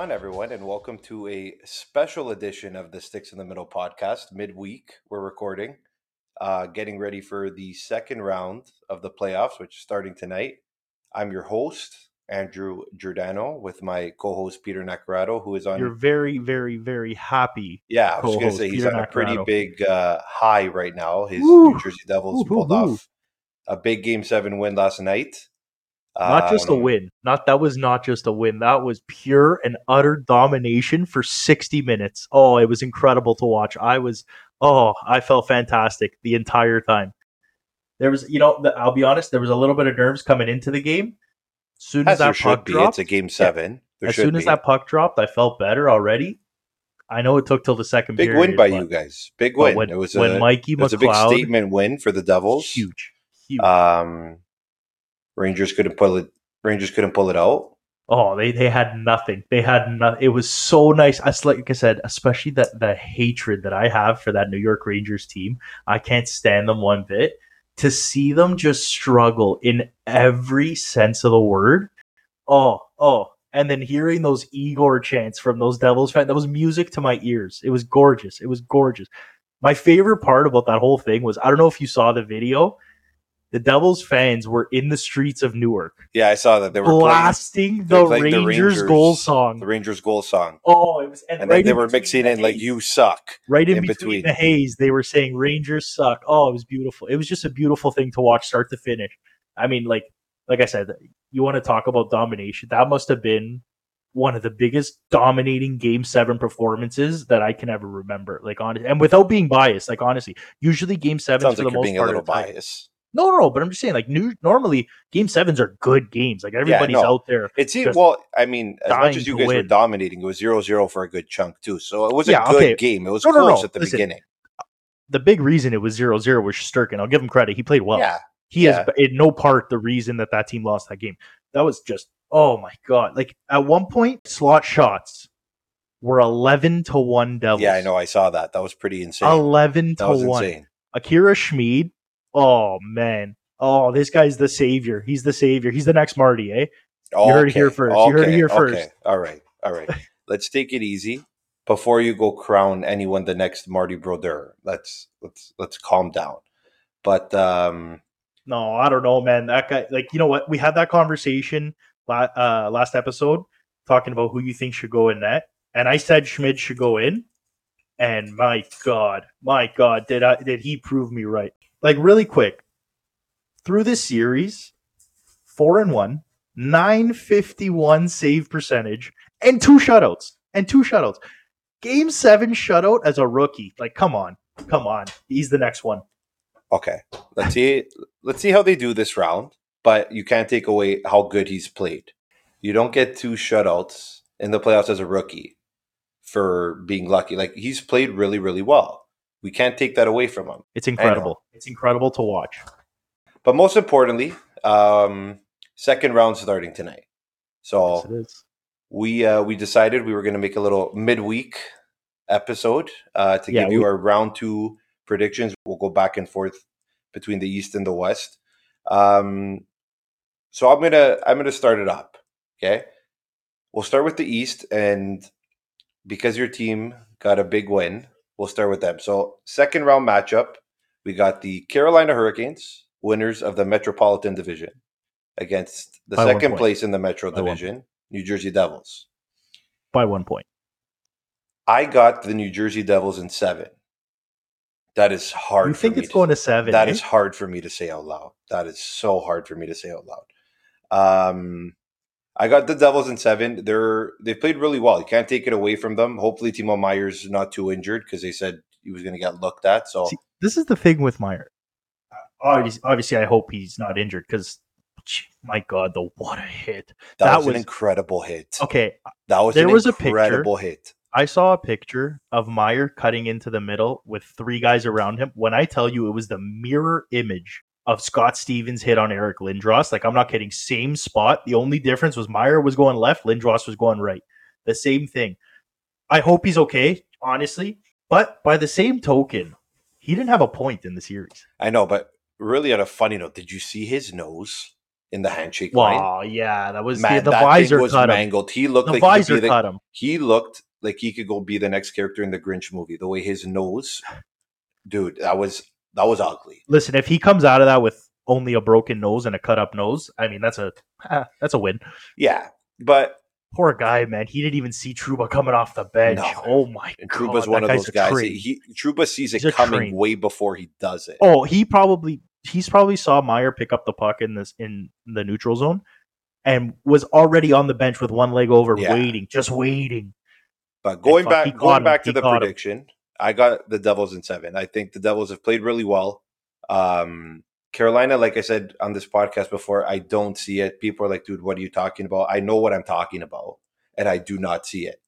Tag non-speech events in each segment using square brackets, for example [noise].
On, everyone, and welcome to a special edition of the Sticks in the Middle podcast. Midweek, we're recording, uh, getting ready for the second round of the playoffs, which is starting tonight. I'm your host, Andrew Giordano, with my co-host Peter Nacarado, who is on. You're very, very, very happy. yeah, I was going to say he's Peter on a pretty Nacarado. big uh, high right now. His Woo! New Jersey Devils Woo, woo, pulled woo. off a big Game Seven win last night. Not just a Um, win. Not that was not just a win. That was pure and utter domination for 60 minutes. Oh, it was incredible to watch. I was oh, I felt fantastic the entire time. There was, you know, the, I'll be honest, there was a little bit of nerves coming into the game. Soon as, As that puck be. dropped, It's a Game Seven. There as soon as that puck dropped, I felt better already. I know it took till the second big period, win by you guys. Big win. When, it was when a Mikey it was a big statement win for the Devils. huge, huge. Um, Rangers couldn't pull it. Rangers couldn't pull it out. Oh, they they had nothing. They had nothing. It was so nice. As like I said, especially that the hatred that I have for that New York Rangers team. I can't stand them one bit. To see them just struggle in every sense of the word. Oh, oh. And then hearing those Igor chants from those Devils fans, that was music to my ears. It was gorgeous. It was gorgeous. My favorite part about that whole thing was I don't know if you saw the video. The Devils fans were in the streets of Newark Yeah, I saw that they were playing blasting they the were the Rangers, Rangers- goal song. the Rangers goal song, oh, it was and, and right then they were mixing in like "You suck." right in, in between, between. the haze. They were saying Rangers suck. Oh, it was beautiful. It was just a beautiful thing to watch, start to finish. I mean, like like I said, you want to talk about domination? That must have been one of the biggest dominating Game Seven performances that I can ever remember. Like honest, and without being biased, like honestly, usually Game seven Sounds for like the most being a little biased. No, no, no. But I'm just saying, like, new, normally Game Sevens are good games. Like everybody's no. out there. It seemed well. I mean, as much as you guys were dominating, it was 0-0 for a good chunk too. So it was a good okay. game. It was No, close no. at the Listen, beginning. the big reason it was 0-0 was Sturkin. I'll give him credit. He played well. yeah, he yeah. is in no part the reason that that team lost that game. That was just oh my god! Like at one point, slot shots were eleven to one Devils. yeah. I know. I saw that. That was pretty insane. Eleven that to one. insane. Akira Schmid. Oh man. Oh, this guy's the savior. He's the savior. He's the next Marty, eh? You heard it here first. You heard it here first. Okay. All right. All right. let's take it easy before you go crown anyone the next Marty Brodeur. Let's let's let's calm down. But um No, I don't know, man. That guy, like, you know what? We had that conversation la- uh, last episode talking about who you think should go in net, and I said Schmid should go in. And my God, my God, did I did he prove me right? Like, really quick, through this series, four and one, nine fifty one save percentage, and two shutouts, and two shutouts. Game seven shutout as a rookie. Like, come on, come on, he's the next one. okay. Let's see let's see how they do this round. But you can't take away how good he's played. You don't get two shutouts in the playoffs as a rookie for being lucky. Like he's played really, really well. We can't take that away from him. It's incredible. It's incredible to watch. But most importantly, um, second round starting tonight. So Yes, it is. we uh, we decided we were going to make a little midweek episode uh, to Yeah, give you our round two predictions. We'll go back and forth between the East and the West. Um, so I'm gonna I'm gonna start it up. Okay, we'll start with the East, and because your team got a big win, we'll start with them. So second round matchup, we got the Carolina Hurricanes, winners of the Metropolitan Division, against the By second place in the Metro By Division, New Jersey Devils. by one point. I got the New Jersey Devils in seven. That is hard. You for think me it's going to seven? That eh? is hard for me to say out loud. That is so hard for me to say out loud. Um, I got the Devils in seven. They're they played really well. You can't take it away from them. Hopefully, Timo Meier's not too injured because they said he was going to get looked at. So See, this is the thing with Meier. Obviously, obviously, I hope he's not injured because, my God, the what a hit! that, that was, an incredible hit. Okay, That was there an was a picture. incredible hit. I saw a picture of Meier cutting into the middle with three guys around him. When I tell you, it was the mirror image of Scott Stevens' hit on Eric Lindros. Like I'm not kidding. Same spot. The only difference was Meier was going left, Lindros was going right. The same thing. I hope he's okay, honestly. But by the same token, he didn't have a point in the series. I know, but really on a funny note, did you see his nose? in the handshake line. Wow, yeah, that was Man, the, the that visor was cut him. mangled. He looked The like he visor the, cut him. he looked like he could go be the next character in the Grinch movie. The way his nose, dude, that was that was ugly. Listen, if he comes out of that with only a broken nose and a cut up nose, I mean that's a [laughs] ah, that's a win. Yeah, but Poor guy, man. He didn't even see Trouba coming off the bench. No. Oh my and god, Trouba's one of those guys. train. He Trouba sees it He's a coming train. way before he does it. Oh, he probably he's probably saw Meier pick up the puck in this in the neutral zone and was already on the bench with one leg over, Yeah. waiting, just waiting. But going fuck, back, going him. back to the prediction. him. I got the Devils in seven. I think the Devils have played really well. Um, Carolina, like I said on this podcast before, I don't see it. People are like, "Dude, what are you talking about?" I know what I'm talking about, and I do not see it.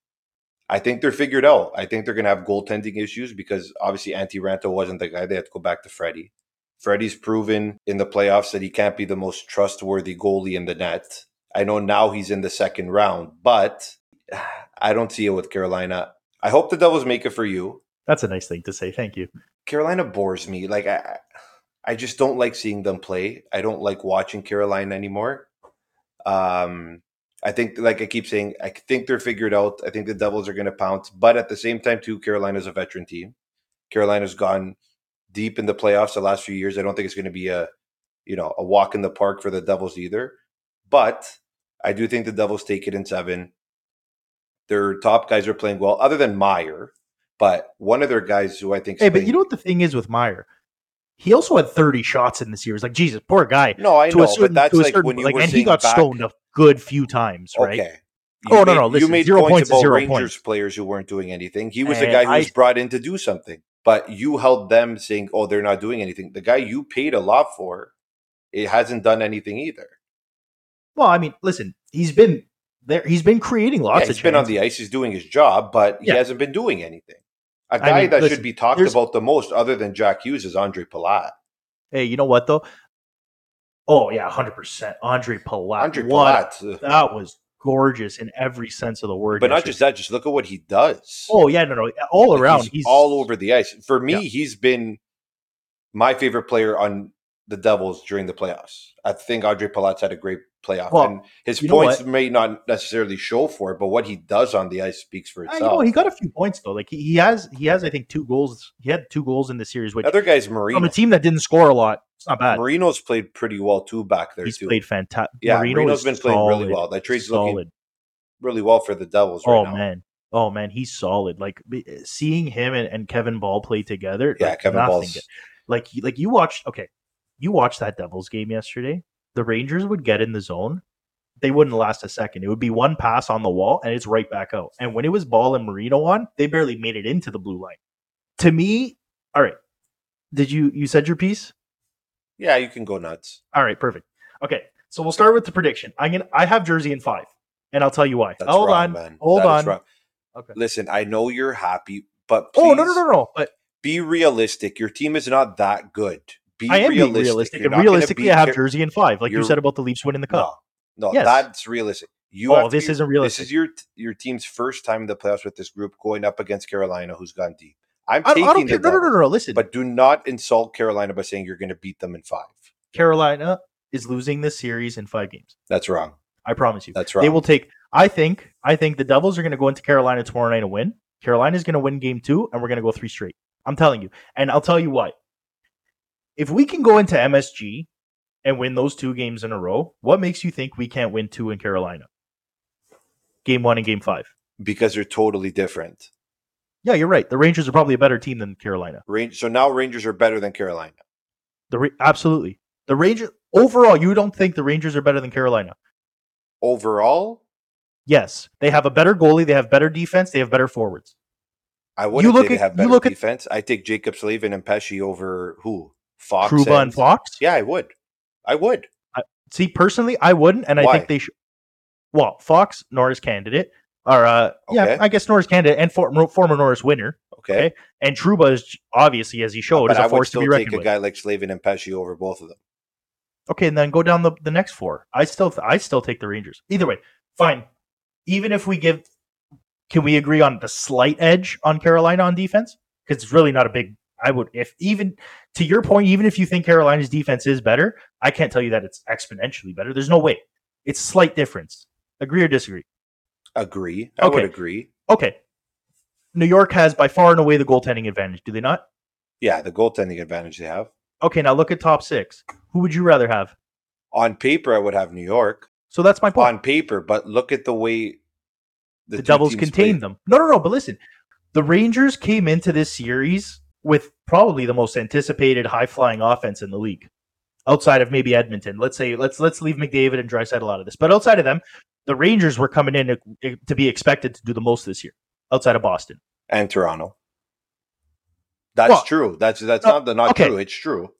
I think they're figured out. I think they're going to have goaltending issues because obviously Antti Raanta wasn't the guy. They had to go back to Freddie. Freddie's proven in the playoffs that he can't be the most trustworthy goalie in the net. I know now he's in the second round, but [sighs] I don't see it with Carolina. I hope the Devils make it for you. That's a nice thing to say. Thank you. Carolina bores me. Like I, I just don't like seeing them play. I don't like watching Carolina anymore. Um, I think, like I keep saying, I think they're figured out. I think the Devils are going to pounce, but at the same time, too, Carolina's a veteran team. Carolina's gone deep in the playoffs the last few years. I don't think it's going to be a, you know, a walk in the park for the Devils either. But I do think the Devils take it in seven. Their top guys are playing well, other than Meier. But one of their guys who I think, Hey, but you know what the thing is with Meier? He also had 30 shots in the series. Like Jesus, poor guy. No, I to know, a certain, but that's to a like certain, when you like, and he got back, stoned a good few times, right? Okay. Oh, no, no, listen, you made zero points about Rangers points. players who weren't doing anything. He was the And guy who was I- brought in to do something, but you held them saying, "Oh, they're not doing anything." The guy you paid a lot for, it hasn't done anything either. Well, I mean, listen, he's been there. He's been creating lots yeah, of he's been on the ice, he's doing his job, but he hasn't been doing anything. A I guy mean, that listen, should be talked about the most, other than Jack Hughes, is Ondrej Palat. Hey, you know what though? Oh yeah, hundred percent. Ondrej Palat. Ondrej What? Palat, That was gorgeous in every sense of the word. but not just that. Just look at what he does. Oh yeah, no, no, all around. he's, He's, all over the ice. For me, Yeah. he's been my favorite player on the Devils during the playoffs. I think Ondrej Palat's had a great playoff, Well, and his points may not necessarily show for it, but what he does on the ice speaks for itself. know, he got a few points though. Like he, he has, he has, I think, two goals. He had two goals in the series, which Other guys, from Marino. a team that didn't score a lot, it's not bad. Marino's played pretty well too back there He's too. played fantastic. yeah, Marino Marino's been playing really well. That trade's looking really well for the Devils right Oh now. man, oh man, he's solid. Like seeing him and, and Kevin Bahl play together. Yeah, like, Kevin get- like like you watched. Okay, you watched that Devils game yesterday. The Rangers would get in the zone. They wouldn't last a second. It would be one pass on the wall and it's right back out. And when it was Bahl and Marino on, they barely made it into the blue line. To me, all right. Did you you said your piece? yeah, you can go nuts. All right, perfect. Okay, so we'll start with the prediction. I'm gonna I have Jersey in five, and I'll tell you why. That's hold wrong, on, man. hold That on. wrong. Okay. Listen, I know you're happy, but Oh no no no no! But be realistic. Your team is not that good. Be I am realistic. being realistic, You're and realistically, I have Jersey in five, like you said about the Leafs winning the cup. No, no, Yes. that's realistic. You Oh, this be- isn't realistic. This is your your team's first time in the playoffs with this group going up against Carolina, who's gone deep. I'm I, I taking don't the care. No, no, no, no. Listen, but do not insult Carolina by saying you're going to beat them in five. Carolina is losing this series in five games. That's wrong. I promise you. That's right. They will take. I think. I think the Devils are going to go into Carolina tomorrow night and win. Carolina's going to win game two, and we're going to go three straight. I'm telling you, and I'll tell you why. If we can go into MSG and win those two games in a row, what makes you think we can't win two in Carolina? Game one and game five. because they're totally different. Yeah, you're right. The Rangers are probably a better team than Carolina. Range, so now Rangers are better than Carolina. The absolutely the Rangers overall. You don't think the Rangers are better than Carolina? Overall, Yes, they have a better goalie. They have better defense. They have better forwards. I wouldn't look say they at- have you better look at- defense. I take Jaccob Slavin and Pesce over who? Fox Trouba and Fox. Yeah, I would. I would. See, personally, I wouldn't, and I think they should. Well, Fox, Norris candidate, or uh, yeah, I guess Norris candidate and for, former Norris winner, Okay. Okay, and Trouba is obviously, as he showed, but is I a would force to be take reckoned a with. guy like Slavin and Pesce over both of them. Okay, and then go down the, the next four. I still, I still take the Rangers. Either way, fine. Even if we give, can we agree on the slight edge on Carolina on defense? Because it's really not a big. I would if even to your point, even if you think Carolina's defense is better, I can't tell you that it's exponentially better. There's no way. It's slight difference. Agree or disagree? Agree. I Okay. would agree. Okay. New York has by far and away the goaltending advantage, do they not? Yeah, the goaltending advantage they have. Okay, now look at top six. Who would you rather have? On paper, I would have New York. So that's my point. On paper, but look at the way the, two Devils contained played. them. No, no, no. But listen, the Rangers came into this series with probably the most anticipated high flying offense in the league, outside of maybe Edmonton. Let's say let's let's leave McDavid and Draisaitl out of this, but outside of them, the Rangers were coming in to, to be expected to do the most this year, outside of Boston. and Toronto. That's Well, true. That's that's no, not the not okay. true. It's true.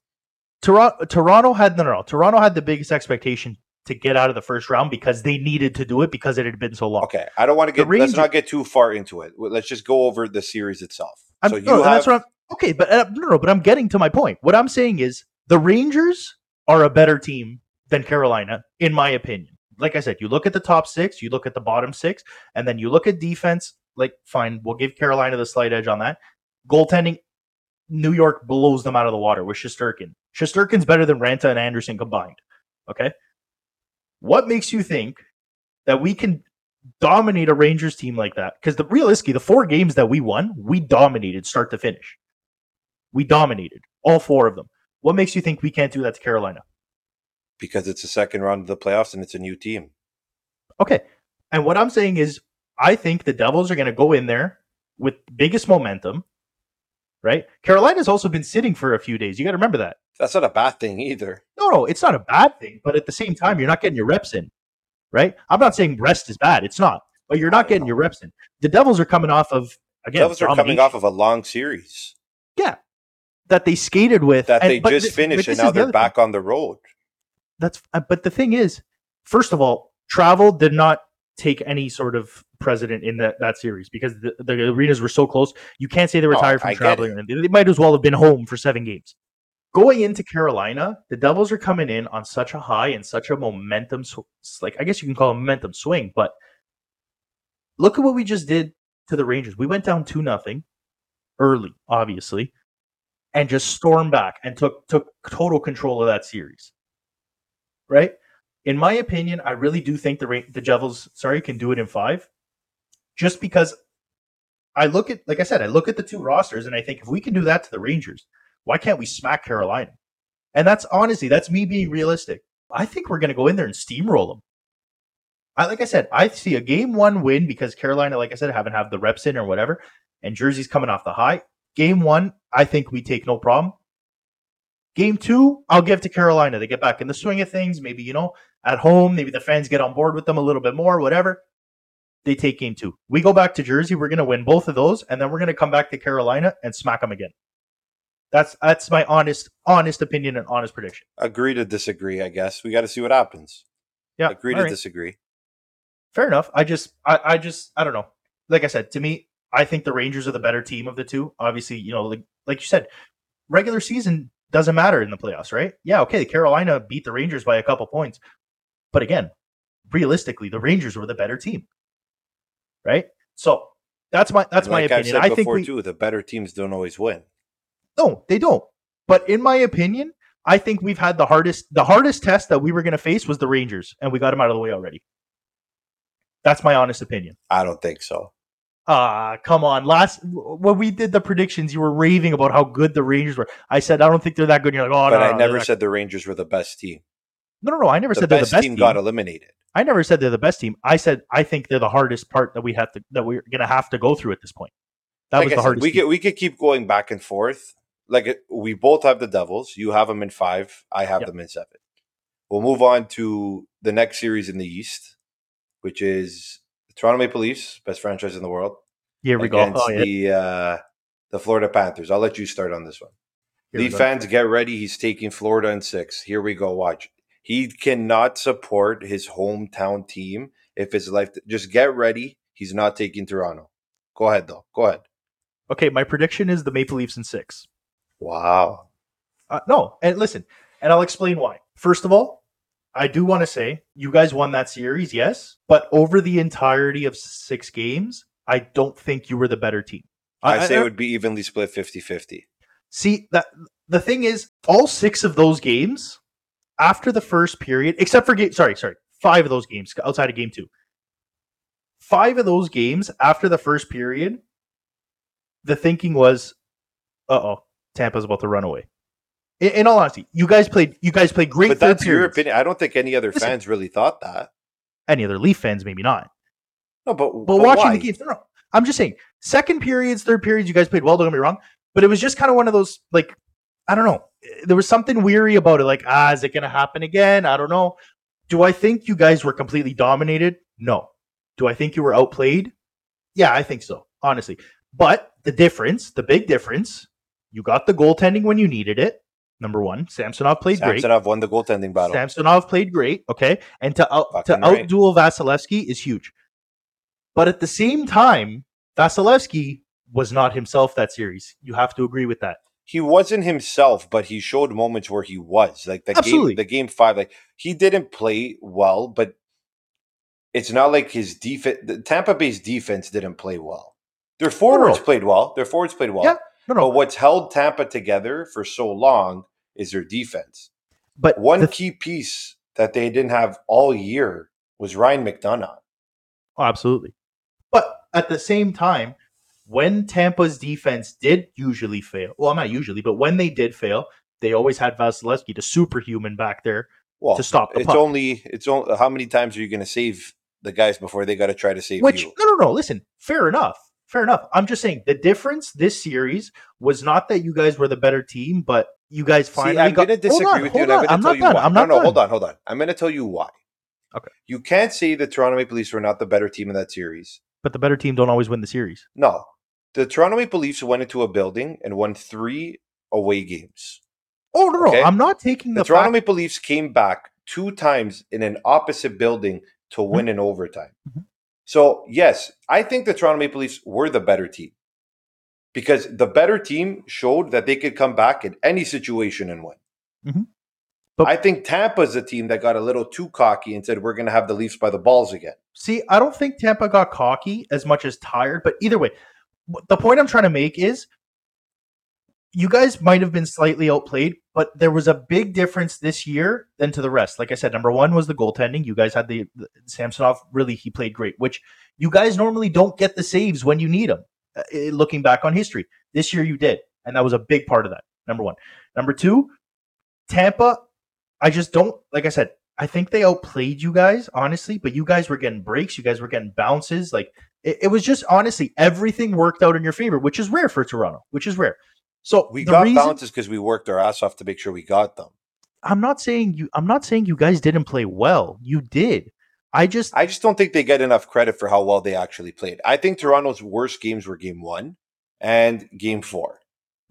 Toronto, Toronto had no, no, no. Toronto had the biggest expectation to get out of the first round because they needed to do it because it had been so long. Okay, I don't want to get. let's not get too far into it. Let's just go over the series itself. I'm, so you no, have that's what I'm okay, but uh, no, no, but I'm getting to my point. What I'm saying is the Rangers are a better team than Carolina, in my opinion. Like I said, you look at the top six, you look at the bottom six, and then you look at defense. Like, fine, we'll give Carolina the slight edge on that. Goaltending, New York blows them out of the water with Shesterkin. Shesterkin's better than Raanta and Andersen combined. Okay, what makes you think that we can dominate a Rangers team like that. Because the realistically, the four games that we won, we dominated start to finish. We dominated all four of them. What makes you think we can't do that to Carolina? because it's the second round of the playoffs and it's a new team. Okay. And what I'm saying is, I think the Devils are going to go in there with biggest momentum, right? Carolina's also been sitting for a few days. You got to remember that. That's not a bad thing either. No, no, it's not a bad thing, but at the same time, you're not getting your reps in, right? I'm not saying rest is bad. It's not, but you're not getting your reps in. The Devils are coming off of again. Devils are coming off of a long series Yeah. That they skated with. that and- they just this- finished, and now they're other back thing. on the road. That's uh, but the thing is, first of all, travel did not take any sort of precedent in that, that series because the, the arenas were so close. You can't say they were Oh, tired I from get traveling. They, they might as well have been home for seven games. Going into Carolina, the Devils are coming in on such a high and such a momentum, sw- like I guess you can call it a momentum swing. But look at what we just did to the Rangers. We went down two nothing early, obviously, and just stormed back and took took total control of that series. Right? In my opinion, I really do think the the Devils, sorry, can do it in five, just because I look at, like I said, I look at the two rosters and I think if we can do that to the Rangers, why can't we smack Carolina? And that's honestly, that's me being realistic. I think we're going to go in there and steamroll them. I, like I said, I see a game one win because Carolina, like I said, haven't have the reps in or whatever, and Jersey's coming off the high. Game one, I think we take no problem. Game two, I'll give to Carolina. They get back in the swing of things. Maybe, you know, at home, maybe the fans get on board with them a little bit more, whatever. They take game two. We go back to Jersey. We're going to win both of those, and then we're going to come back to Carolina and smack them again. That's that's my honest honest opinion and honest prediction. Agree to disagree, I guess. We got to see what happens. Yeah, Agree to right. disagree. Fair enough. I just, I, I just, I don't know. Like I said, to me, I think the Rangers are the better team of the two. Obviously, you know, like like you said, regular season doesn't matter in the playoffs, right? Yeah, okay. Carolina beat the Rangers by a couple points, but again, realistically, the Rangers were the better team, right? So that's my that's my like I've opinion. I think before we too, the better teams don't always win. no, they don't. But in my opinion, I think we've had the hardest the hardest test that we were going to face was the Rangers, and we got them out of the way already. That's my honest opinion. I don't think so. Ah, come on. Last when we did the predictions, you were raving about how good the Rangers were. I said I don't think they're that good. And you're like, oh but no, I no, never not- said the Rangers were the best team. no, no, no. I never The said they're the best team team. got eliminated. I never said they're the best team. I said I think they're the hardest part that we have to that we're gonna have to go through at this point. That Like was I the hardest. we team. could we could keep going back and forth. Like we both have the Devils. You have them in five. I have Yep. them in seven. We'll move on to the next series in the East, which is Toronto Maple Leafs, best franchise in the world, Here we go. against Oh yeah. the uh, the Florida Panthers. I'll let you start on this one. Here Leaf fans, get ready. He's taking Florida in six. Here we go. Watch. He cannot support his hometown team if his life. Just get ready. He's not taking Toronto. Go ahead, though. Go ahead. Okay, my prediction is the Maple Leafs in six. Wow. Uh, no, and listen, and I'll explain why. First of all, I do want to say you guys won that series, yes, but over the entirety of six games, I don't think you were the better team. I say it would be evenly split 50 50. See that the thing is, all six of those games after the first period, except for game, sorry, sorry, five of those games outside of game two, five of those games after the first period, the thinking was, "Uh oh, Tampa's about to run away." In, in, all honesty, you guys played. You guys played great. But that's your opinion. I don't think any other Listen, fans really thought that. Any other Leaf fans, maybe not. No, but but, but watching why? the games, no, no, I'm just saying. Second periods, third periods, you guys played well. Don't get me wrong, but it was just kind of one of those like I don't know. There was something weary about it. Like, ah, is it going to happen again? I don't know. Do I think you guys were completely dominated? No. Do I think you were outplayed? Yeah, I think so, honestly. But the difference, the big difference, you got the goaltending when you needed it. Number one, Samsonov played Samsonov great. Samsonov won the goaltending battle. Samsonov played great. Okay, and to out to right. outduel Vasilevskiy is huge. But at the same time, Vasilevskiy was not himself that series. You have to agree with that he wasn't himself, but he showed moments where he was. Like the Absolutely. game, the game five, like he didn't play well, but it's not like his defense. Tampa Bay's defense didn't play well. Their forwards no, no. played well. Their forwards played well. Yeah, no, no. But what's held Tampa together for so long is their defense. But one the, key piece that they didn't have all year was Ryan McDonagh. Oh, absolutely. But at the same time, when Tampa's defense did usually fail, well, not usually, but when they did fail, they always had Vasilevskiy, the superhuman back there, well, to stop the it's puck. only it's only how many times are you going to save the guys before they got to try to save Which, you? No, no, no. Listen, fair enough, fair enough. I'm just saying the difference this series was not that you guys were the better team, but you guys finally. See, I'm going to disagree on, with you. And I'm, I'm not done. Why. I'm not no, no. Done. Hold on, hold on. I'm going to tell you why. Okay. You can't say the Toronto Maple Leafs were not the better team in that series. But the better team don't always win the series. No, the Toronto Maple Leafs went into a building and won three away games. Oh no, okay? I'm not taking the, the Toronto fact- Maple Leafs came back two times in an opposite building to mm-hmm. win mm-hmm. in overtime. Mm-hmm. So yes, I think the Toronto Maple Leafs were the better team because the better team showed that they could come back in any situation and win. Mm-hmm. But I think Tampa's a team that got a little too cocky and said we're going to have the Leafs by the balls again. See, I don't think Tampa got cocky as much as tired, but either way, the point I'm trying to make is you guys might have been slightly outplayed, but there was a big difference this year than to the rest. Like I said, number one was the goaltending. You guys had the, the Samsonov, really, he played great, which you guys normally don't get the saves when you need them. Uh, looking back on history, this year you did. And that was a big part of that. Number one. Number two, Tampa, I just don't, like I said, I think they outplayed you guys, honestly, but you guys were getting breaks. You guys were getting bounces. Like it, it, was just honestly everything worked out in your favor, which is rare for Toronto, which is rare. So we got reason, bounces because we worked our ass off to make sure we got them. I'm not saying you. I'm not saying you guys didn't play well. You did. I just. I just don't think they get enough credit for how well they actually played. I think Toronto's worst games were Game One and Game 4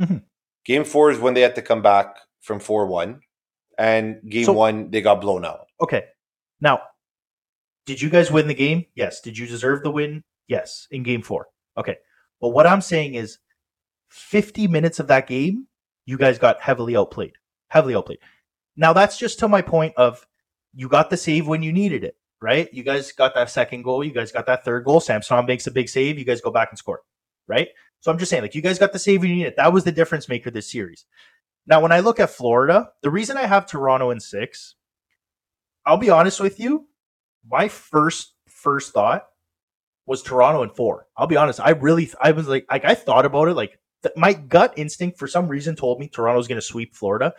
mm-hmm. Game Four is when they had to come back from four one, and Game so, One they got blown out. Okay, now did you guys win the game? Yes. Did you deserve the win? Yes, in game four. Okay. But what I'm saying is 50 minutes of that game, you guys got heavily outplayed. Heavily outplayed. Now that's just to my point of you got the save when you needed it, right? You guys got that second goal, you guys got that third goal. Samson makes a big save, you guys go back and score, right? So I'm just saying, like you guys got the save when you needed it. That was the difference maker this series. Now, when I look at Florida, the reason I have Toronto in six, I'll be honest with you, my first first thought was Toronto in four. I'll be honest. I really, I was like, like I thought about it. Like th- my gut instinct for some reason told me Toronto's going to sweep Florida.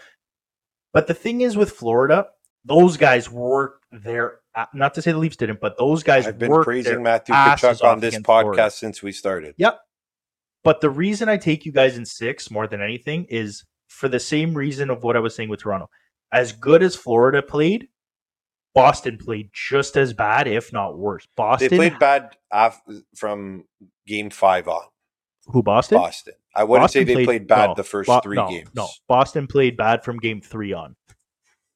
But the thing is with Florida, those guys worked their uh, not to say the Leafs didn't, but those guys. I've been praising Matthew Tkachuk on this podcast Florida. since we started. Yep. But the reason I take you guys in six more than anything is for the same reason of what I was saying with Toronto. As good as Florida played, Boston played just as bad, if not worse. Boston they played bad af- from game five on. Who Boston? Boston. I wouldn't Boston say they played, played bad no, the first Bo- three no, games. No, Boston played bad from game three on.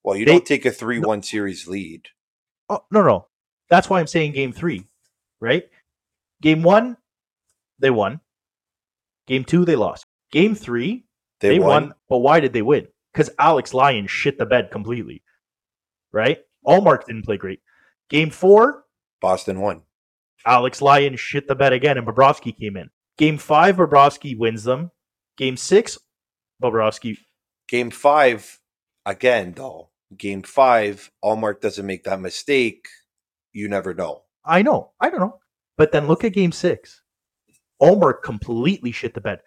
Well, you they, don't take a three-one no, series lead. Oh no, no. That's why I'm saying game three, right? Game one, they won. Game two, they lost. Game three, they, they won. won. But why did they win? Because Alex Lyon shit the bed completely, right? Ullmark didn't play great. Game four, Boston won. Alex Lyon shit the bed again, and Bobrovsky came in. Game five, Bobrovsky wins them. Game six, Bobrovsky. Game five, again, though, game five, Ullmark doesn't make that mistake. You never know. I know. I don't know. But then look at game six. Ullmark completely shit the bed.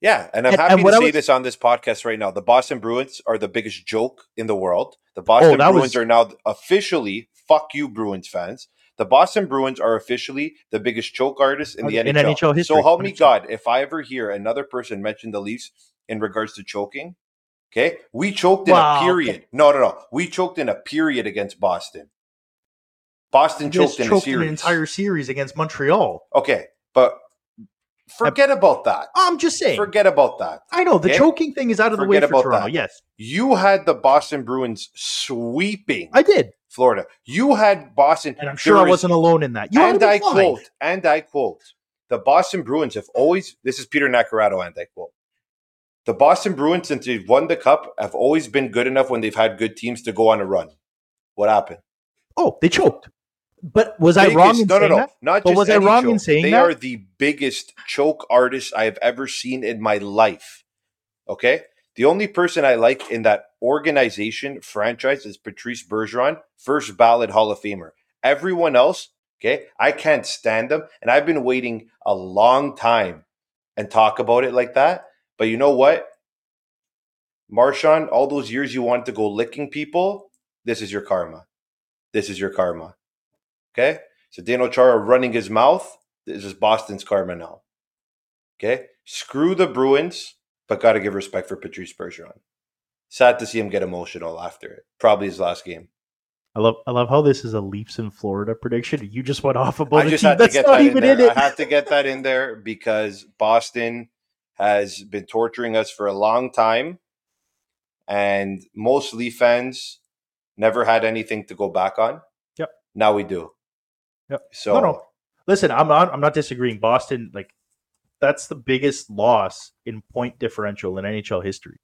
Yeah, and I'm And- happy and to say was- this on this podcast right now. The Boston Bruins are the biggest joke in the world. The Boston Oh, Bruins was- are now officially fuck you, Bruins fans. The Boston Bruins are officially the biggest choke artists in the In NHL. NHL history, So help me 100%. God, if I ever hear another person mention the Leafs in regards to choking, okay, we choked in Wow, a period. No, no, no, we choked in a period against Boston. Boston choked in a choked an series. entire series against Montreal. okay, but forget about that. I'm just saying. Forget about that. I know the Okay? choking thing is out of the way for about Toronto. that. Yes, You had the Boston Bruins sweeping I did, Florida. You had Boston, and I'm sure I wasn't alone in that. You and I fine. quote, and I quote, the Boston Bruins have always. This is Peter Nacarado, and I quote. The Boston Bruins, since they've won the cup, have always been good enough when they've had good teams to go on a run. What happened? Oh, they choked. But was I wrong in no, no, saying no, that? Not But was I wrong in saying they that? are the biggest choke artists I have ever seen in my life. Okay, the only person I like in that organization franchise is Patrice Bergeron, first ballot Hall of Famer. Everyone else, okay, I can't stand them, and I've been waiting a long time and talk about it like that. But you know what, Marchand, all those years you wanted to go licking people, this is your karma. This is your karma. Okay? So Zdeno Chara running his mouth. This is Boston's karma now. Okay? Screw the Bruins, but got to give respect for Patrice Bergeron. Sad to see him get emotional after it. Probably his last game. I love I love how this is a Leafs in Florida prediction. You just went off about I a just had to that's get that in even there. in. I had to get that in there because Boston has been torturing us for a long time, and most Leaf fans never had anything to go back on. Yep. Now we do. Yep. So No, no. Listen, I'm not I'm not disagreeing. Boston, like that's the biggest loss in point differential in NHL history.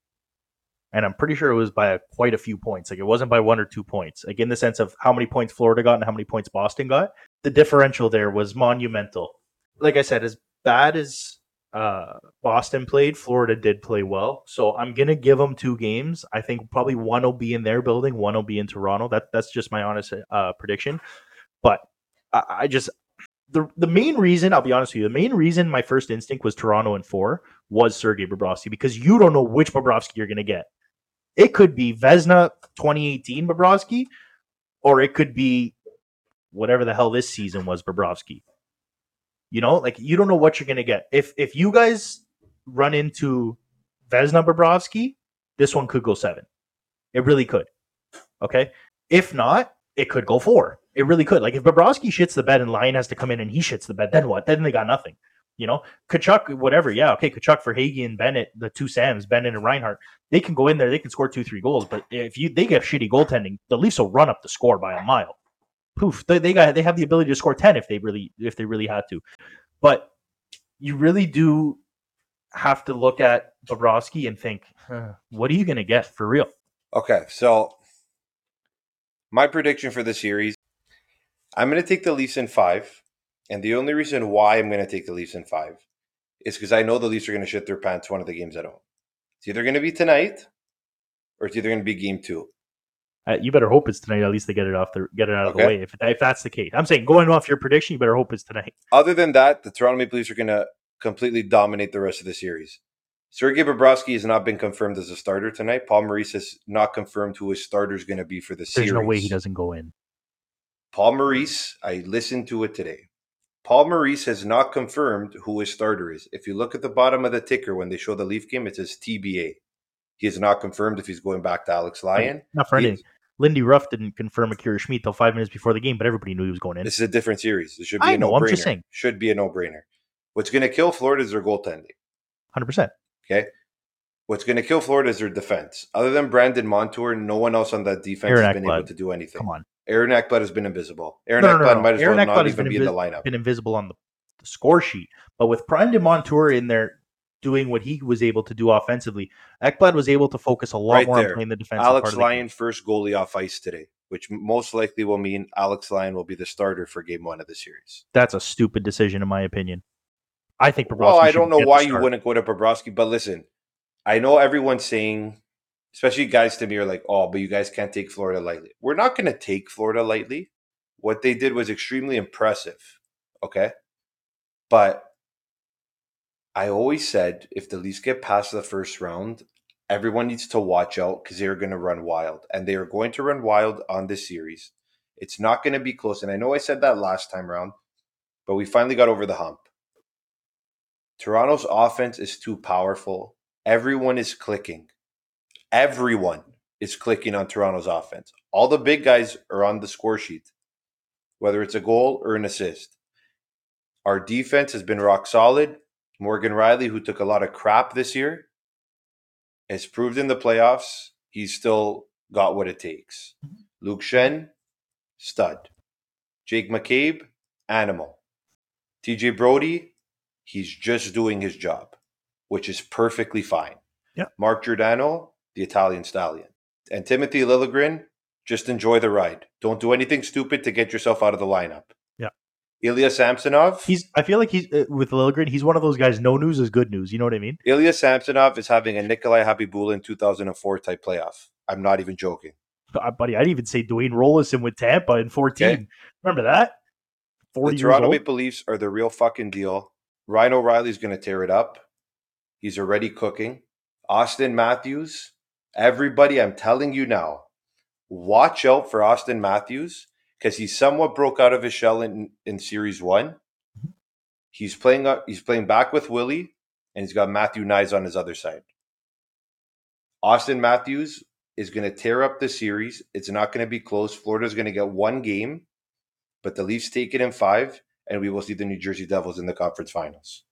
And I'm pretty sure it was by a, quite a few points. Like it wasn't by one or two points. Like in the sense of how many points Florida got and how many points Boston got. The differential there was monumental. Like I said, as bad as uh, Boston played, Florida did play well. So I'm gonna give them two games. I think probably one will be in their building, one will be in Toronto. That that's just my honest uh, prediction. But I, I just the the main reason I'll be honest with you, the main reason my first instinct was Toronto and four was Sergei Bobrovsky because you don't know which Bobrovsky you're gonna get. It could be Vezina 2018 Bobrovsky, or it could be whatever the hell this season was Bobrovsky. You know, like you don't know what you're gonna get. If if you guys run into Vezina Bobrovsky, this one could go seven. It really could. Okay. If not, it could go four. It really could. Like if Bobrovsky shits the bed and Lyon has to come in and he shits the bed, then what? Then they got nothing. You know, Tkachuk, whatever. Yeah, okay. Tkachuk for Hagee and Bennett, the two Sams, Bennett and Reinhart, they can go in there, they can score two, three goals. But if you they get shitty goaltending, the Leafs will run up the score by a mile. Poof. They, they got they have the ability to score ten if they really if they really had to. But you really do have to look at Bobrovsky and think, huh, [sighs] what are you going to get for real? Okay, so my prediction for the series, I'm going to take the Leafs in five, and the only reason why I'm going to take the Leafs in five is because I know the Leafs are going to shit their pants one of the games at home. It's either going to be tonight, or it's either going to be game two. Uh, you better hope it's tonight. At least they get it off the get it out of the way. If if that's the case, I'm saying going off your prediction, you better hope it's tonight. Other than that, the Toronto Maple Leafs are going to completely dominate the rest of the series. Sergei Bobrovsky has not been confirmed as a starter tonight. Paul Maurice has not confirmed who his starter is going to be for the There's series. no way he doesn't go in. Paul Maurice, I listened to it today. Paul Maurice has not confirmed who his starter is. If you look at the bottom of the ticker when they show the Leaf game, it says TBA. He has not confirmed if he's going back to Alex Lyon. Not for anything. Lindy Ruff didn't confirm Akira Schmid till five minutes before the game, but everybody knew he was going in. This is a different series. It should be I a just saying. Should be a no-brainer. What's going to kill Florida is their goaltending. Hundred percent. Okay. What's going to kill Florida is their defense. Other than Brandon Montour, no one else on that defense Aaron has been Ekblad. able to do anything. Come on, Aaron Ekblad has been invisible. Aaron No, no, Ekblad no. might as Aaron well not even be in the lineup. been invisible on the, the score sheet, but with Brandon Montour in there doing what he was able to do offensively, Ekblad was able to focus a lot Right more there. on playing the defensive part Alex. Lyon first goalie off ice today, which most likely will mean Alex Lyon will be the starter for game one of the series. That's a stupid decision, in my opinion. I think. Bobrovsky Well, I don't know why you wouldn't go to Bobrovsky, but listen, I know everyone's saying, especially guys to me are like, oh, but you guys can't take Florida lightly. We're not going to take Florida lightly. What they did was extremely impressive. Okay. But I always said if the Leafs get past the first round, everyone needs to watch out because they're going to run wild. And they are going to run wild on this series. It's not going to be close. And I know I said that last time around, but we finally got over the hump. Toronto's offense is too powerful. Everyone is clicking. Everyone is clicking on Toronto's offense. All the big guys are on the score sheet, whether it's a goal or an assist. Our defense has been rock solid. Morgan Rielly, who took a lot of crap this year, has proved in the playoffs he's still got what it takes. Mm-hmm. Luke Schenn, stud. Jake McCabe, animal. TJ Brodie, he's just doing his job, which is perfectly fine. Yeah. Mark Giordano, the Italian stallion. And Timothy Liljegren, just enjoy the ride. Don't do anything stupid to get yourself out of the lineup. Yeah. Ilya Samsonov. He's. I feel like he's uh, with Liljegren. He's one of those guys. No news is good news. You know what I mean? Ilya Samsonov is having a Nikolai Khabibulin in 2004 type playoff. I'm not even joking. Uh, buddy, I'd even say Dwayne Roloson with Tampa in 14. Okay. Remember that? 40 The Toronto. Maple Leafs are the real fucking deal. Ryan O'Reilly's going to tear it up. He's already cooking. Austin Matthews, everybody, I'm telling you now, watch out for Austin Matthews because he somewhat broke out of his shell in, in Series One. Mm-hmm. He's playing up. He's playing back with Willie, and he's got Matthew Knies on his other side. Austin Matthews is going to tear up the series. It's not going to be close. Florida's going to get one game, but the Leafs take it in five, and we will see the New Jersey Devils in the conference finals.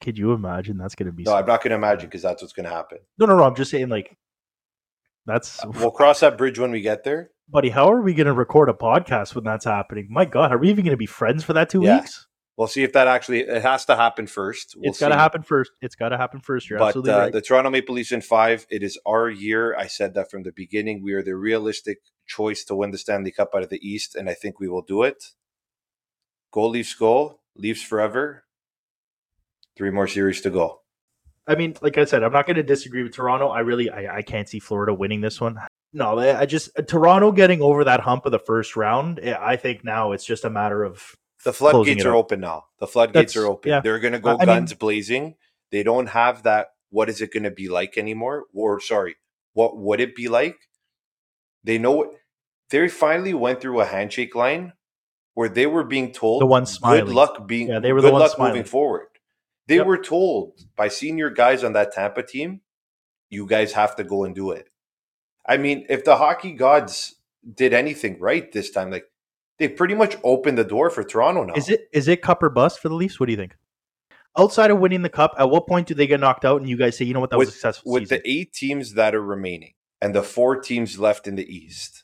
Could you imagine that's going to be? No, I'm not going to imagine because that's what's going to happen. no, no, no. I'm just saying, like, that's We'll cross that bridge when we get there. buddy. How are we going to record a podcast when that's happening? My God, are we even going to be friends for that two Yeah. weeks? We'll see if that actually it has to happen first. We'll it's got to happen first. It's got to happen first. You're but absolutely uh, right. the Toronto Maple Leafs in five, it is our year. I said that from the beginning. We are the realistic choice to win the Stanley Cup out of the East, and I think we will do it. Go Leafs, go Leafs forever. Three more series to go. I mean, like I said, I'm not going to disagree with Toronto. I really, I, I can't see Florida winning this one. No, I just Toronto getting over that hump of the first round. eh, I think now it's just a matter of The floodgates are up. open now. The floodgates That's- are open. yeah. They're going to go I- I mean- guns blazing. They don't have that. What is it going to be like anymore? Or sorry, what would it be like? They know what. They finally went through a handshake line where they were being told The ones good luck being Yeah, they were good the ones luck smiling. moving forward. They Yep. were told by senior guys on that Tampa team, you guys have to go and do it. I mean, if the hockey gods did anything right this time, like they pretty much opened the door for Toronto now. Is it is it cup or bust for the Leafs? What do you think? Outside of winning the cup, at what point do they get knocked out and you guys say, you know what, that was a successful with season? the eight teams that are remaining and the four teams left in the East,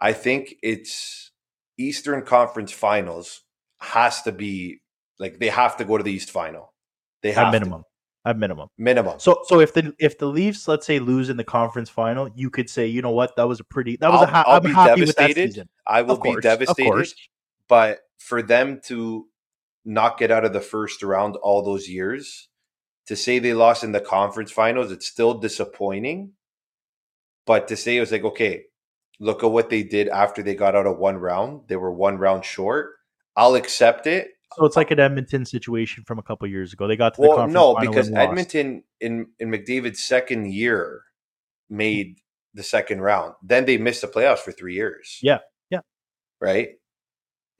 I think it's Eastern Conference Finals has to be like they have to go to the East Final. They have at to. minimum. At minimum. minimum. So so if the if the Leafs, let's say, lose in the conference final, you could say, you know what, that was a pretty that was a I'll- ha- I'll I'm be happy with that devastated. season. I will course, be devastated, but for them to not get out of the first round all those years, to say they lost in the conference finals, it's still disappointing. But to say it was like, okay, look at what they did after they got out of one round. They were one round short. I'll accept it. So it's like an Edmonton situation from a couple years ago. They got to the Well, conference no, final because. Edmonton in in McDavid's second year made the second round. Then they missed the playoffs for three years. Yeah, yeah. Right.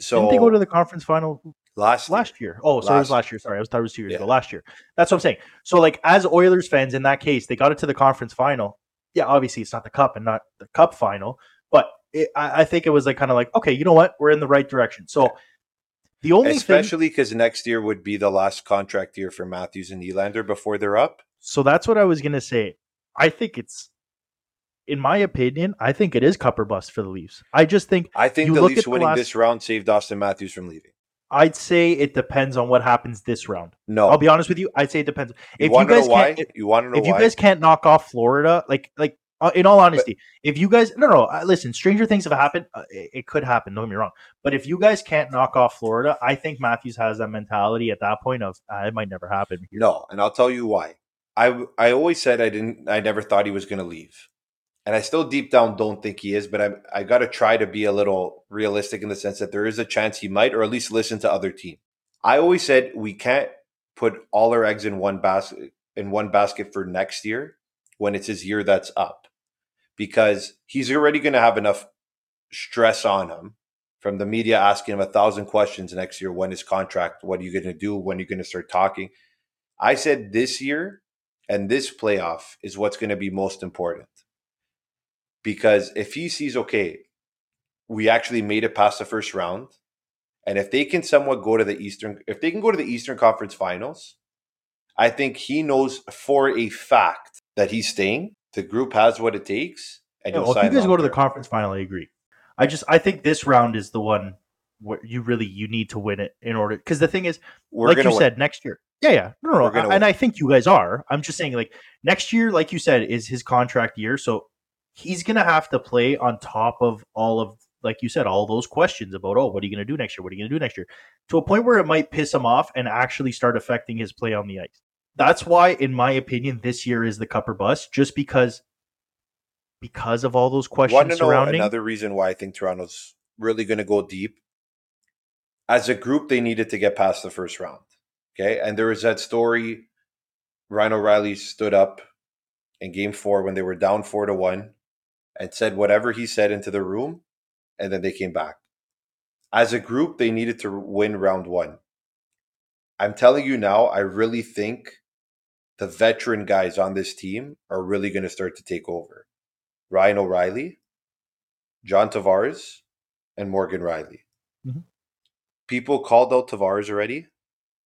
So Didn't they go to the conference final last last year? Oh, sorry, it was Last last year. Sorry, I was thought it was two years Yeah. ago. Last year. That's what I'm saying. So, like, as Oilers fans in that case, they got it to the conference final. Yeah, obviously it's not the cup and not the cup final, but it, I, I think it was like kind of like, okay, you know what, we're in the right direction. So, the only thing, Especially because next year would be the last contract year for Matthews and Nylander before they're up. so that's what I was gonna say. I think it's, in my opinion, I think it is cup or bust for the Leafs. I just think I think You the look Leafs at the winning last- this round saved Austin Matthews from leaving. I'd say it depends on what happens this round. No, I'll be honest with you. I'd say it depends. You If you want to guys know why? can't, you want to know if you guys can't knock off Florida, like like uh, in all honesty, if you guys no no uh, listen, stranger things have happened. Uh, it, it could happen. Don't get me wrong. But if you guys can't knock off Florida, I think Matthews has that mentality at that point of uh, it might never happen. no, and I'll tell you why. I I always said I didn't. I never thought he was going to leave, and I still deep down don't think he is. But I I got to try to be a little realistic in the sense that there is a chance he might, or at least listen to other team. I always said we can't put all our eggs in one basket in one basket for next year when it's his year that's up, because he's already going to have enough stress on him from the media asking him a thousand questions next year. When his contract? What are you going to do? When are you going to start talking? I said this year and this playoff is what's going to be most important. Because if he sees, okay, we actually made it past the first round, and if they can somewhat go to the Eastern, if they can go to the Eastern Conference Finals, I think he knows for a fact that he's staying. The group has what it takes, and Yeah, well, if you guys go to the conference final, I agree. I just I think this round is the one where you really you need to win it in order because the thing is, We're like you win. said, next year. Yeah, yeah, no, no, no. gonna and. I think you guys are. I'm just saying, like next year, like you said, is his contract year, so he's gonna have to play on top of all of, like you said, all those questions about, oh, what are you gonna do next year? What are you gonna do next year? To a point where it might piss him off and actually start affecting his play on the ice. That's why, in my opinion, this year is the cup or bust, just because. Because of all those Want questions to know surrounding, another reason why I think Toronto's really going to go deep? As a group, they needed to get past the first round. Okay. And there was that story Ryan O'Reilly stood up in game four when they were down four to one and said whatever he said into the room, and then they came back. As a group, they needed to win round one. I'm telling you now, I really think the veteran guys on this team are really going to start to take over. Ryan O'Reilly, John Tavares, and Morgan Rielly. Mhm. People called out Tavares already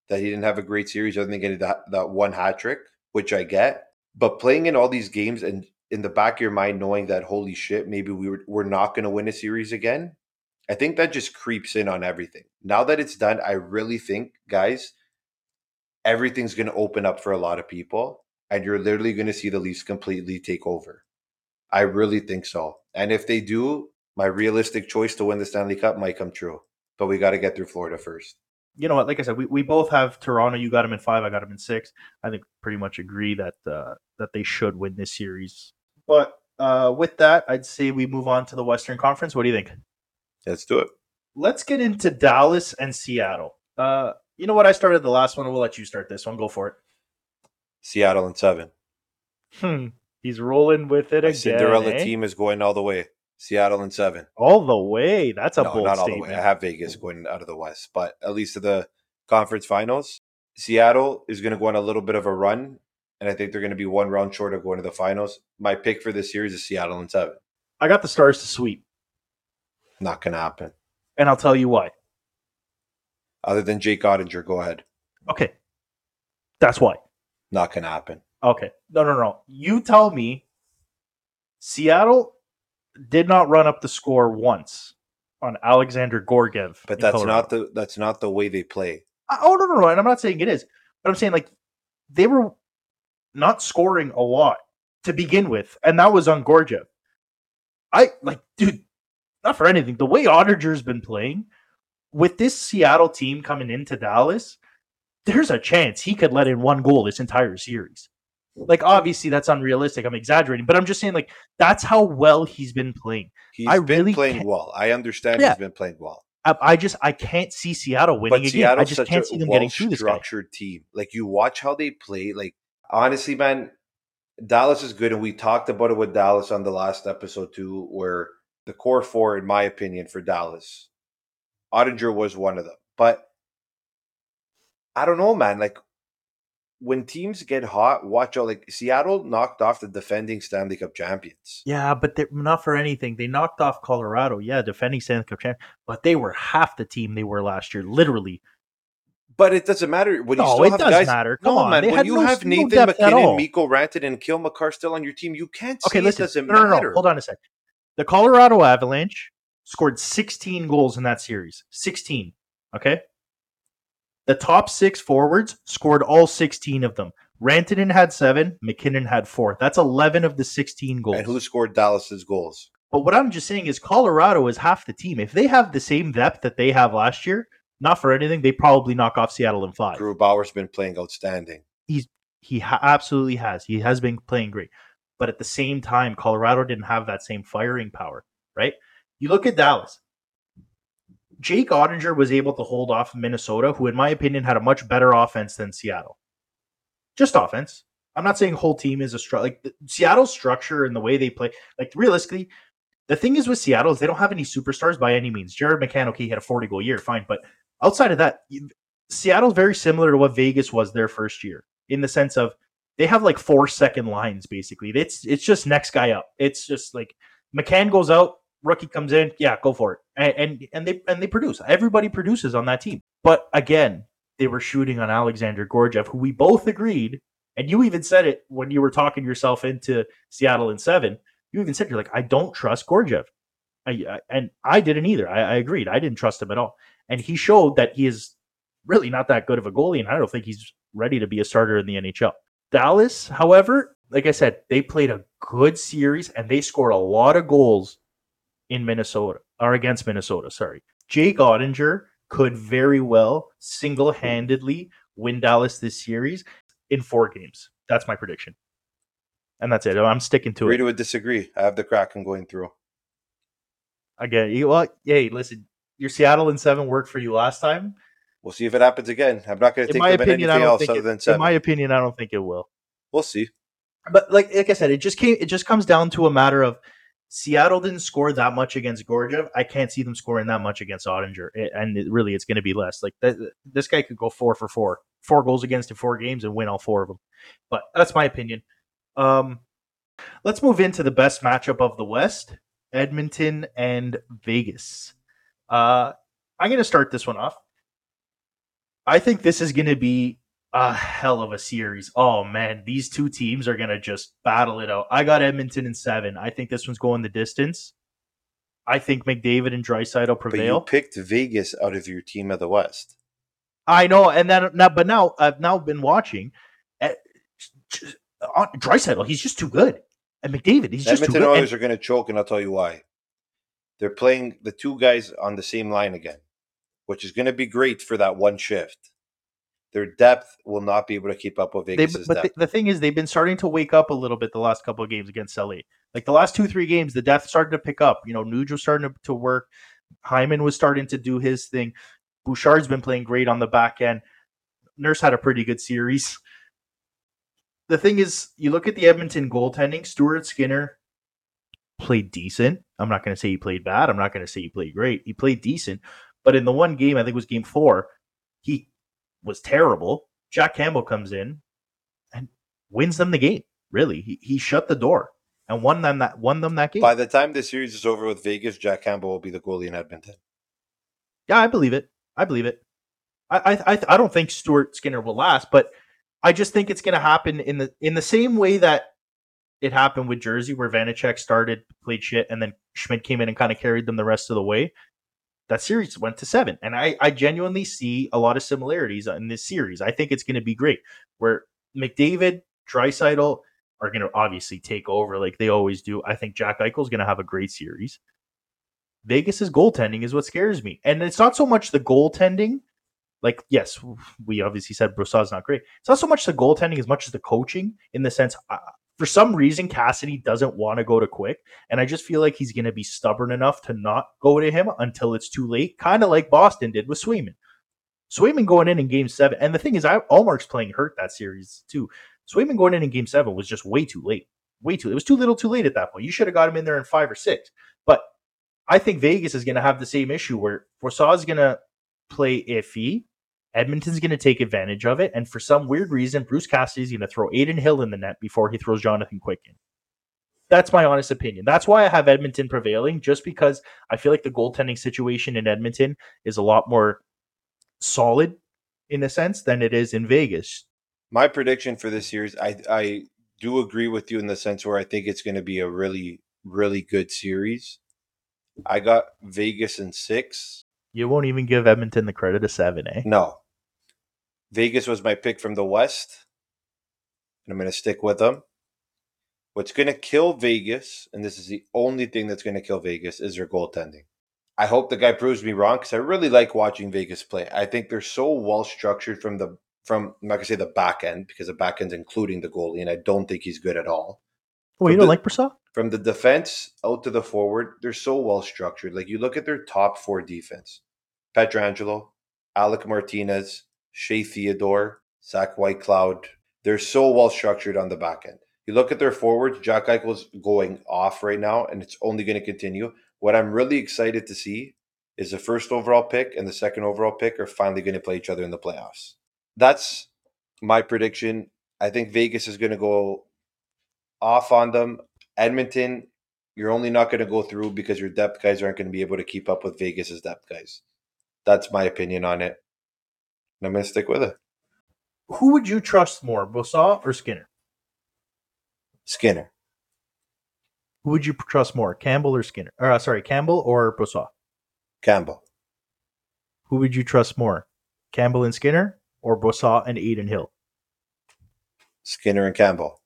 that he didn't have a great series other than getting that, that one hat trick, which I get. But playing in all these games and in the back of your mind knowing that holy shit, maybe we were, we're not going to win a series again, I think that just creeps in on everything. Now that it's done, I really think, guys, everything's going to open up for a lot of people, and you're literally going to see the Leafs completely take over. I really think so. And if they do, my realistic choice to win the Stanley Cup might come true. But we got to get through Florida first. you know what? Like I said, we, we both have Toronto. You got them in five. I got them in six. I think pretty much agree that uh, that they should win this series. But uh, with that, I'd say we move on to the Western Conference. What do you think? Let's do it. Let's get into Dallas and Seattle. Uh, you know what? I started the last one. We'll let you start this one. Go for it. Seattle and seven. Hmm. He's rolling with it My again. Cinderella eh? team is going all the way. Seattle and seven. all the way. That's a no, bold not all the statement. way. I have Vegas going out of the West, but at least to the conference finals. Seattle is going to go on a little bit of a run, and I think they're going to be one round short of going to the finals. My pick for this series is Seattle and seven. I got the Stars to sweep, Not going to happen. and I'll tell you why. Other than Jake Oettinger, go ahead. Okay, that's why. Not going to happen. Okay. No, no, no. You tell me Seattle did not run up the score once on Alexander Georgiev. But that's Colorado. not the that's not the way they play. I- Oh, no, no, no. And I'm not saying it is. But I'm saying, like, they were not scoring a lot to begin with. And that was on Gorgiev. I, like, dude, not for anything. The way Oettinger's been playing with this Seattle team coming into Dallas, there's a chance he could let in one goal this entire series. Like, obviously, that's unrealistic. I'm exaggerating, but I'm just saying, like, that's how well he's been playing. He's I been really playing well. I understand Yeah. he's been playing well. I, I just, I can't see Seattle winning But again. Seattle's I just such can't see them getting through this guy. structured team. Like you watch how they play. Like honestly, man, Dallas is good, and we talked about it with Dallas on the last episode too, where the core four, in my opinion, for Dallas, Oettinger was one of them. But I don't know, man. Like when teams get hot, watch out. Like Seattle knocked off the defending Stanley Cup champions. Yeah, but they're not for anything. They knocked off Colorado. Yeah, defending Stanley Cup champ, but they were half the team they were last year. Literally. But it doesn't matter when you No, still it have does guys. matter. Come no, on, man. they When you no- have Nathan. MacKinnon, Mikko Rantanen, and Cale Makar still on your team, you can't Okay, see listen. it doesn't No, no, no, matter. Hold on a sec. The Colorado Avalanche scored 16 goals in that series. 16. Okay. The top six forwards scored all 16 of them. Rantanen had seven. MacKinnon had four. That's 11 of the 16 goals. And who scored Dallas's goals? But what I'm just saying is Colorado is half the team. If they have the same depth that they have last year, not for anything, they probably knock off Seattle in five. Grubauer's been playing outstanding. He's He ha- absolutely has. He has been playing great. But at the same time, Colorado didn't have that same firing power, right? You look at Dallas. Jake Oettinger was able to hold off Minnesota, who, in my opinion, had a much better offense than Seattle. Just offense. I'm not saying whole team is a stru- like the, Seattle's structure and the way they play. Like realistically, the thing is with Seattle is they don't have any superstars by any means. Jared McCann, okay, he had a 40 goal year, fine, but outside of that, Seattle's very similar to what Vegas was their first year in the sense of they have like four second lines basically. It's it's just next guy up. It's just like McCann goes out, rookie comes in, yeah, go for it, and and, and they and they produce. Everybody produces on that team. But again, they were shooting on Alexander Georgiev, who we both agreed and you even said it when you were talking yourself into Seattle in seven. You even said you're like, I don't trust Georgiev. I, I, and I didn't either. I, I, agreed. I didn't trust him at all. And he showed that he is really not that good of a goalie, and I don't think he's ready to be a starter in the NHL. Dallas, however, like I said, they played a good series and they scored a lot of goals in Minnesota or against Minnesota. Sorry. Jake Oettinger could very well single handedly win Dallas this series in four games. That's my prediction. And that's it. I'm sticking to Rita it. would disagree. I have the Kraken going through. Again, you well, hey, listen, your Seattle in seven worked for you last time. We'll see if it happens again. I'm not going to think my of opinion, I anything don't else think other it, than seven. in my opinion, I don't think it will. we'll see. But like like I said, it just came. It just comes down to a matter of Seattle didn't score that much against Georgiev. I can't see them scoring that much against Oettinger, It- and it, really, it's going to be less. Like th- this guy could go four for four, four goals against in four games, and win all four of them. But that's my opinion. Um, let's move into the best matchup of the West: Edmonton and Vegas. Uh, I'm going to start this one off. I think this is going to be a hell of a series. Oh man, these two teams are gonna just battle it out. I got Edmonton in seven. I think this one's going the distance. I think McDavid and Draisaitl But you prevail. picked Vegas out of your team of the West. I know, and then now, but now I've now been watching. Uh, Draisaitl, he's just too good, and McDavid, he's just too Edmonton good. Oilers And are going to choke, and I'll tell you why. They're playing the two guys on the same line again, which is going to be great for that one shift. Their depth will not be able to keep up with they, Vegas' but the, the thing is, they've been starting to wake up a little bit the last couple of games against LA. Like the last two, three games, the depth started to pick up. You know, Nuge was starting to, to work. Hyman was starting to do his thing. Bouchard's been playing great on the back end. Nurse had a pretty good series. The thing is, you look at the Edmonton goaltending. Stuart Skinner played decent. I'm not going to say he played bad. I'm not going to say he played great. He played decent. But in the one game, I think it was game four, he was terrible. Jack Campbell comes in and wins them the game. Really, he, he shut the door and won them that won them that game. By the time the series is over with Vegas, Jack Campbell will be the goalie in Edmonton. Yeah, I believe it. I believe it. I I I, I don't think Stuart Skinner will last, but I just think it's going to happen in the in the same way that it happened with Jersey, where Vanecek started played shit, and then Schmid came in and kind of carried them the rest of the way. That series went to seven, and I I genuinely see a lot of similarities in this series. I think it's going to be great. Where McDavid, Draisaitl are going to obviously take over like they always do. I think Jack Eichel's going to have a great series. Vegas's goaltending is what scares me, and it's not so much the goaltending. Like, yes, we obviously said Broussard's not great. It's not so much the goaltending as much as the coaching. In the sense, uh, for some reason, Cassidy doesn't want to go to Quick, and I just feel like he's going to be stubborn enough to not go to him until it's too late, kind of like Boston did with Swayman. Swayman going in in Game Seven, and the thing is, I Ullmark's playing hurt that series too. Swayman going in in Game Seven was just way too late, way too. It was too little, too late at that point. You should have got him in there in five or six. But I think Vegas is going to have the same issue where Forsaw is going to play iffy. Edmonton's going to take advantage of it, and for some weird reason, Bruce Cassidy is going to throw Adin Hill in the net before he throws Jonathan Quick in. That's my honest opinion. That's why I have Edmonton prevailing, just because I feel like the goaltending situation in Edmonton is a lot more solid in a sense than it is in Vegas. My prediction for this series, I I do agree with you in the sense where I think it's going to be a really really good series. I got Vegas in six. You won't even give Edmonton the credit of seven, eh? No, Vegas was my pick from the West, and I'm going to stick with them. What's going to kill Vegas, and this is the only thing that's going to kill Vegas, is their goaltending. I hope the guy proves me wrong because I really like watching Vegas play. I think they're so well structured from the from I'm not gonna say the back end because the back end's including the goalie, and I don't think he's good at all. Oh, you don't the- like Brassard? From the defense out to the forward, they're so well structured. Like you look at their top four defense: Pietrangelo, Alec Martinez, Shea Theodore, Zach Whitecloud. They're so well structured on the back end. You look at their forwards, Jack Eichel's going off right now, and it's only going to continue. What I'm really excited to see is the first overall pick and the second overall pick are finally going to play each other in the playoffs. That's my prediction. I think Vegas is going to go off on them. Edmonton, you're only not going to go through because your depth guys aren't going to be able to keep up with Vegas's depth guys. That's my opinion on it. And I'm going to stick with it. Who would you trust more, Brassard or Skinner? Skinner. Who would you trust more, Campbell or Skinner? Uh, sorry, Campbell or Brassard? Campbell. Who would you trust more, Campbell and Skinner or Brassard and Adin Hill? Skinner and Campbell.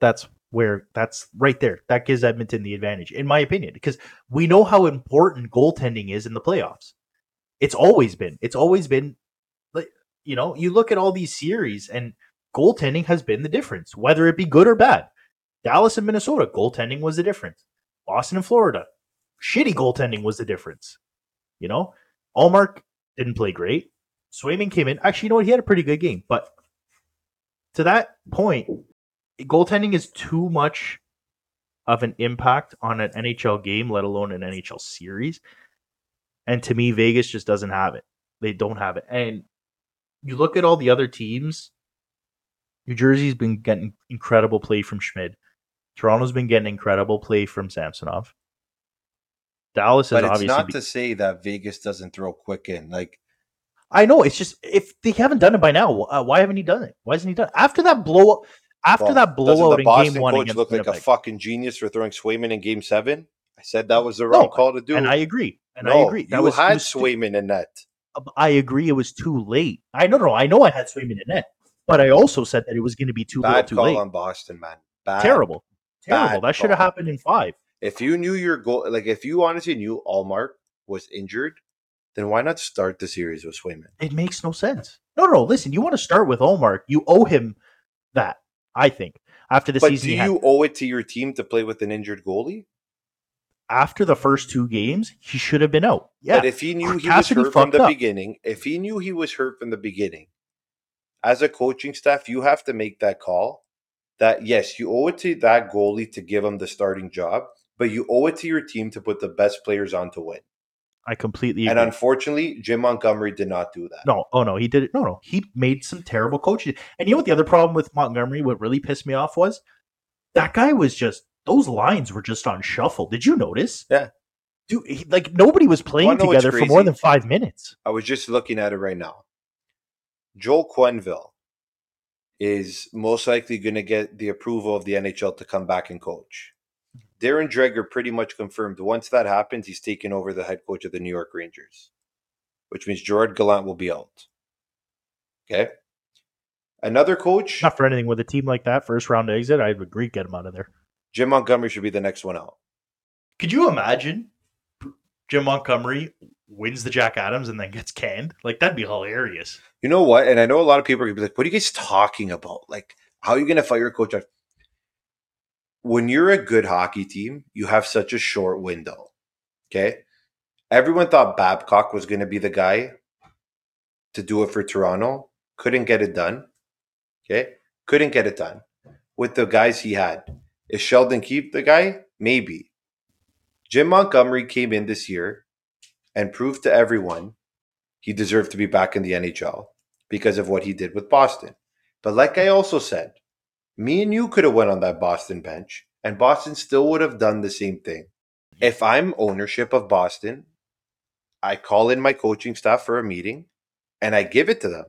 That's where that's right there. That gives Edmonton the advantage, in my opinion, because we know how important goaltending is in the playoffs. It's always been. It's always been like you know, you look at all these series and goaltending has been the difference, whether it be good or bad. Dallas and Minnesota, goaltending was the difference. Boston and Florida, shitty goaltending was the difference. You know, Ullmark didn't play great. Swayman came in. Actually, you know what? He had a pretty good game, but to that point, goaltending is too much of an impact on an NHL game, let alone an NHL series. And to me, Vegas just doesn't have it. They don't have it. And you look at all the other teams, New Jersey's been getting incredible play from Schmid. Toronto's been getting incredible play from Samsonov. Dallas is But it's not be- to say that Vegas doesn't throw quick in. Like I know it's just if they haven't done it by now, uh, why haven't he done it? Why hasn't he done it? after that blow after well, that blowout the in Boston game one coach against look like a fucking genius for throwing Swayman in game seven? I said that was the wrong No, call to do. and I agree, and no, I agree. That you was, had was too- Swayman in net. I agree. It was too late. I no, no, I know I had Swayman in net, but I also said that it was going to be too little, Bad too call late. on Boston, man. Bad. Terrible, terrible. bad That should have happened in five. If you knew your goal, like if you honestly knew Ullmark was injured, then why not start the series with Swayman? It makes no sense. No, no. Listen, you want to start with Ullmark. You owe him that. I think after the But season, do he had- you owe it to your team to play with an injured goalie? after the first two games, he should have been out. Yeah, But if he knew he Cassidy was hurt from the up. beginning, if he knew he was hurt from the beginning, as a coaching staff, you have to make that call. That yes, you owe it to that goalie to give him the starting job, but you owe it to your team to put the best players on to win. I completely And unfortunately, Jim Montgomery did not do that. No, oh no, he did it. No, no, he made some terrible coaches. And you know what? The other problem with Montgomery, what really pissed me off was that guy was just those lines were just on shuffle. Did you notice? Yeah. dude, he, like nobody was playing what's together for more than five minutes. I was just looking at it right now. Joel Quenneville is most likely going to get the approval of the NHL to come back and coach. Darren Dreger pretty much confirmed once that happens, he's taking over the head coach of the New York Rangers, which means Gerard Gallant will be out. Okay. Another coach, Not for anything with a team like that, first round exit, I would agree get him out of there. Jim Montgomery should be the next one out. Could you imagine Jim Montgomery wins the Jack Adams and then gets canned? Like that'd be hilarious. You know what? And I know a lot of people are going to be like, what are you guys talking about? Like, how are you going to fire a coach? When you're a good hockey team, you have such a short window. Okay. Everyone thought Babcock was going to be the guy to do it for Toronto. Couldn't get it done. Okay. Couldn't get it done with the guys he had. Is Sheldon Keefe the guy? Maybe. Jim Montgomery came in this year and proved to everyone he deserved to be back in the NHL because of what he did with Boston. But like I also said, me and you could have went on that Boston bench and Boston still would have done the same thing. If I'm ownership of Boston, I call in my coaching staff for a meeting and I give it to them.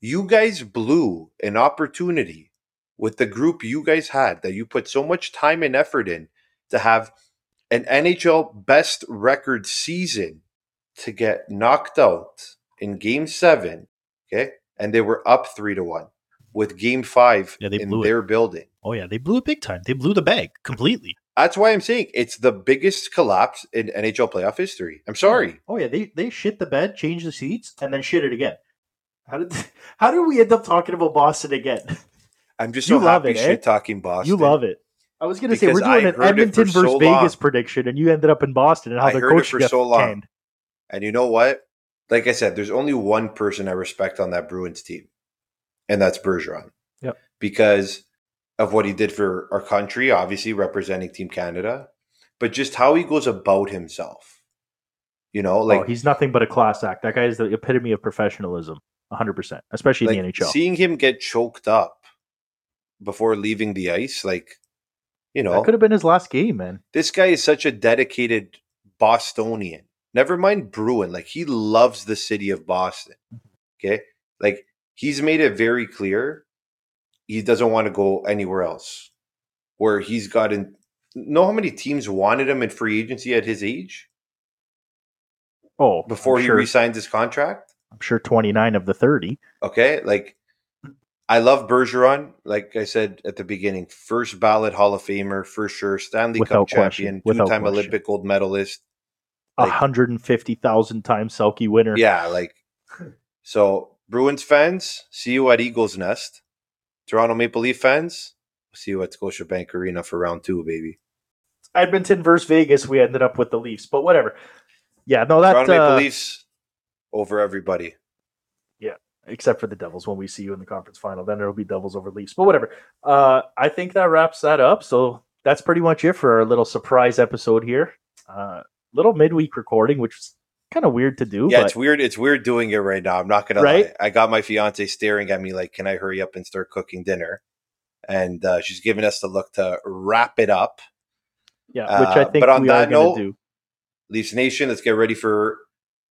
You guys blew an opportunity with the group you guys had that you put so much time and effort in to have an NHL best record season to get knocked out in game seven, okay? And they were up three to one with game five Yeah, they in blew it. their building. Oh yeah, they blew it big time. They blew the bag completely. That's why I'm saying it's the biggest collapse in NHL playoff history. I'm sorry. Oh yeah, they they shit the bed, changed the seats, and then shit it again. How did [laughs] how did we end up talking about Boston again? I'm just You so love happy it, eh? shit talking Boston. You love it. I was gonna say we're I doing an it Edmonton versus so Vegas prediction, and you ended up in Boston and how I their heard it coach for got so long. canned. And you know what? Like I said, there's only one person I respect on that Bruins team, and that's Bergeron. Yep. Because of what he did for our country, obviously representing Team Canada, but just how he goes about himself. You know, like oh, he's nothing but a class act. That guy is the epitome of professionalism, 100, percent especially like in the NHL. seeing him get choked up before leaving the ice, like you know, that could have been his last game, man. this guy is such a dedicated Bostonian. Never mind Bruin. Like he loves the city of Boston. Mm-hmm. Okay. Like he's made it very clear he doesn't want to go anywhere else. Where he's gotten know how many teams wanted him in free agency at his age Oh, before I'm he sure, re-signed his contract? I'm sure 29 of the 30. Okay. Like I love Bergeron. Like I said at the beginning, first ballot Hall of Famer for sure. Stanley Without Cup question. champion, two-time question. Olympic gold medalist. Like- 150,000 times Selke winner. Yeah, like so Bruins fans, see you at Eagles Nest. Toronto Maple Leaf fans, see you at Scotiabank Arena for round two, baby. Edmonton versus Vegas, we ended up with the Leafs, but whatever. Yeah, no, that Toronto Maple uh, Leafs over everybody. Yeah, except for the Devils when we see you in the conference final. Then it'll be Devils over Leafs. But whatever. Uh, I think that wraps that up. So that's pretty much it for our little surprise episode here. Uh, little midweek recording, which is kind of weird to do. Yeah, but it's weird. It's weird doing it right now. I'm not gonna Right? lie. I got my fiance staring at me like, "Can I hurry up and start cooking dinner?" And uh, she's giving us the look to wrap it up. yeah, which I uh, think but on we that note- do. Leafs Nation, let's get ready for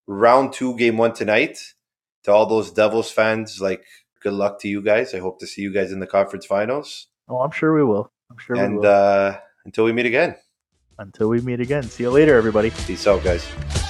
round two, game one tonight. To all those Devils fans, like good luck to you guys. I hope to see you guys in the conference finals. Oh, I'm sure we will. I'm sure we and will. uh, until we meet again, Until we meet again. See you later, everybody. peace out, guys.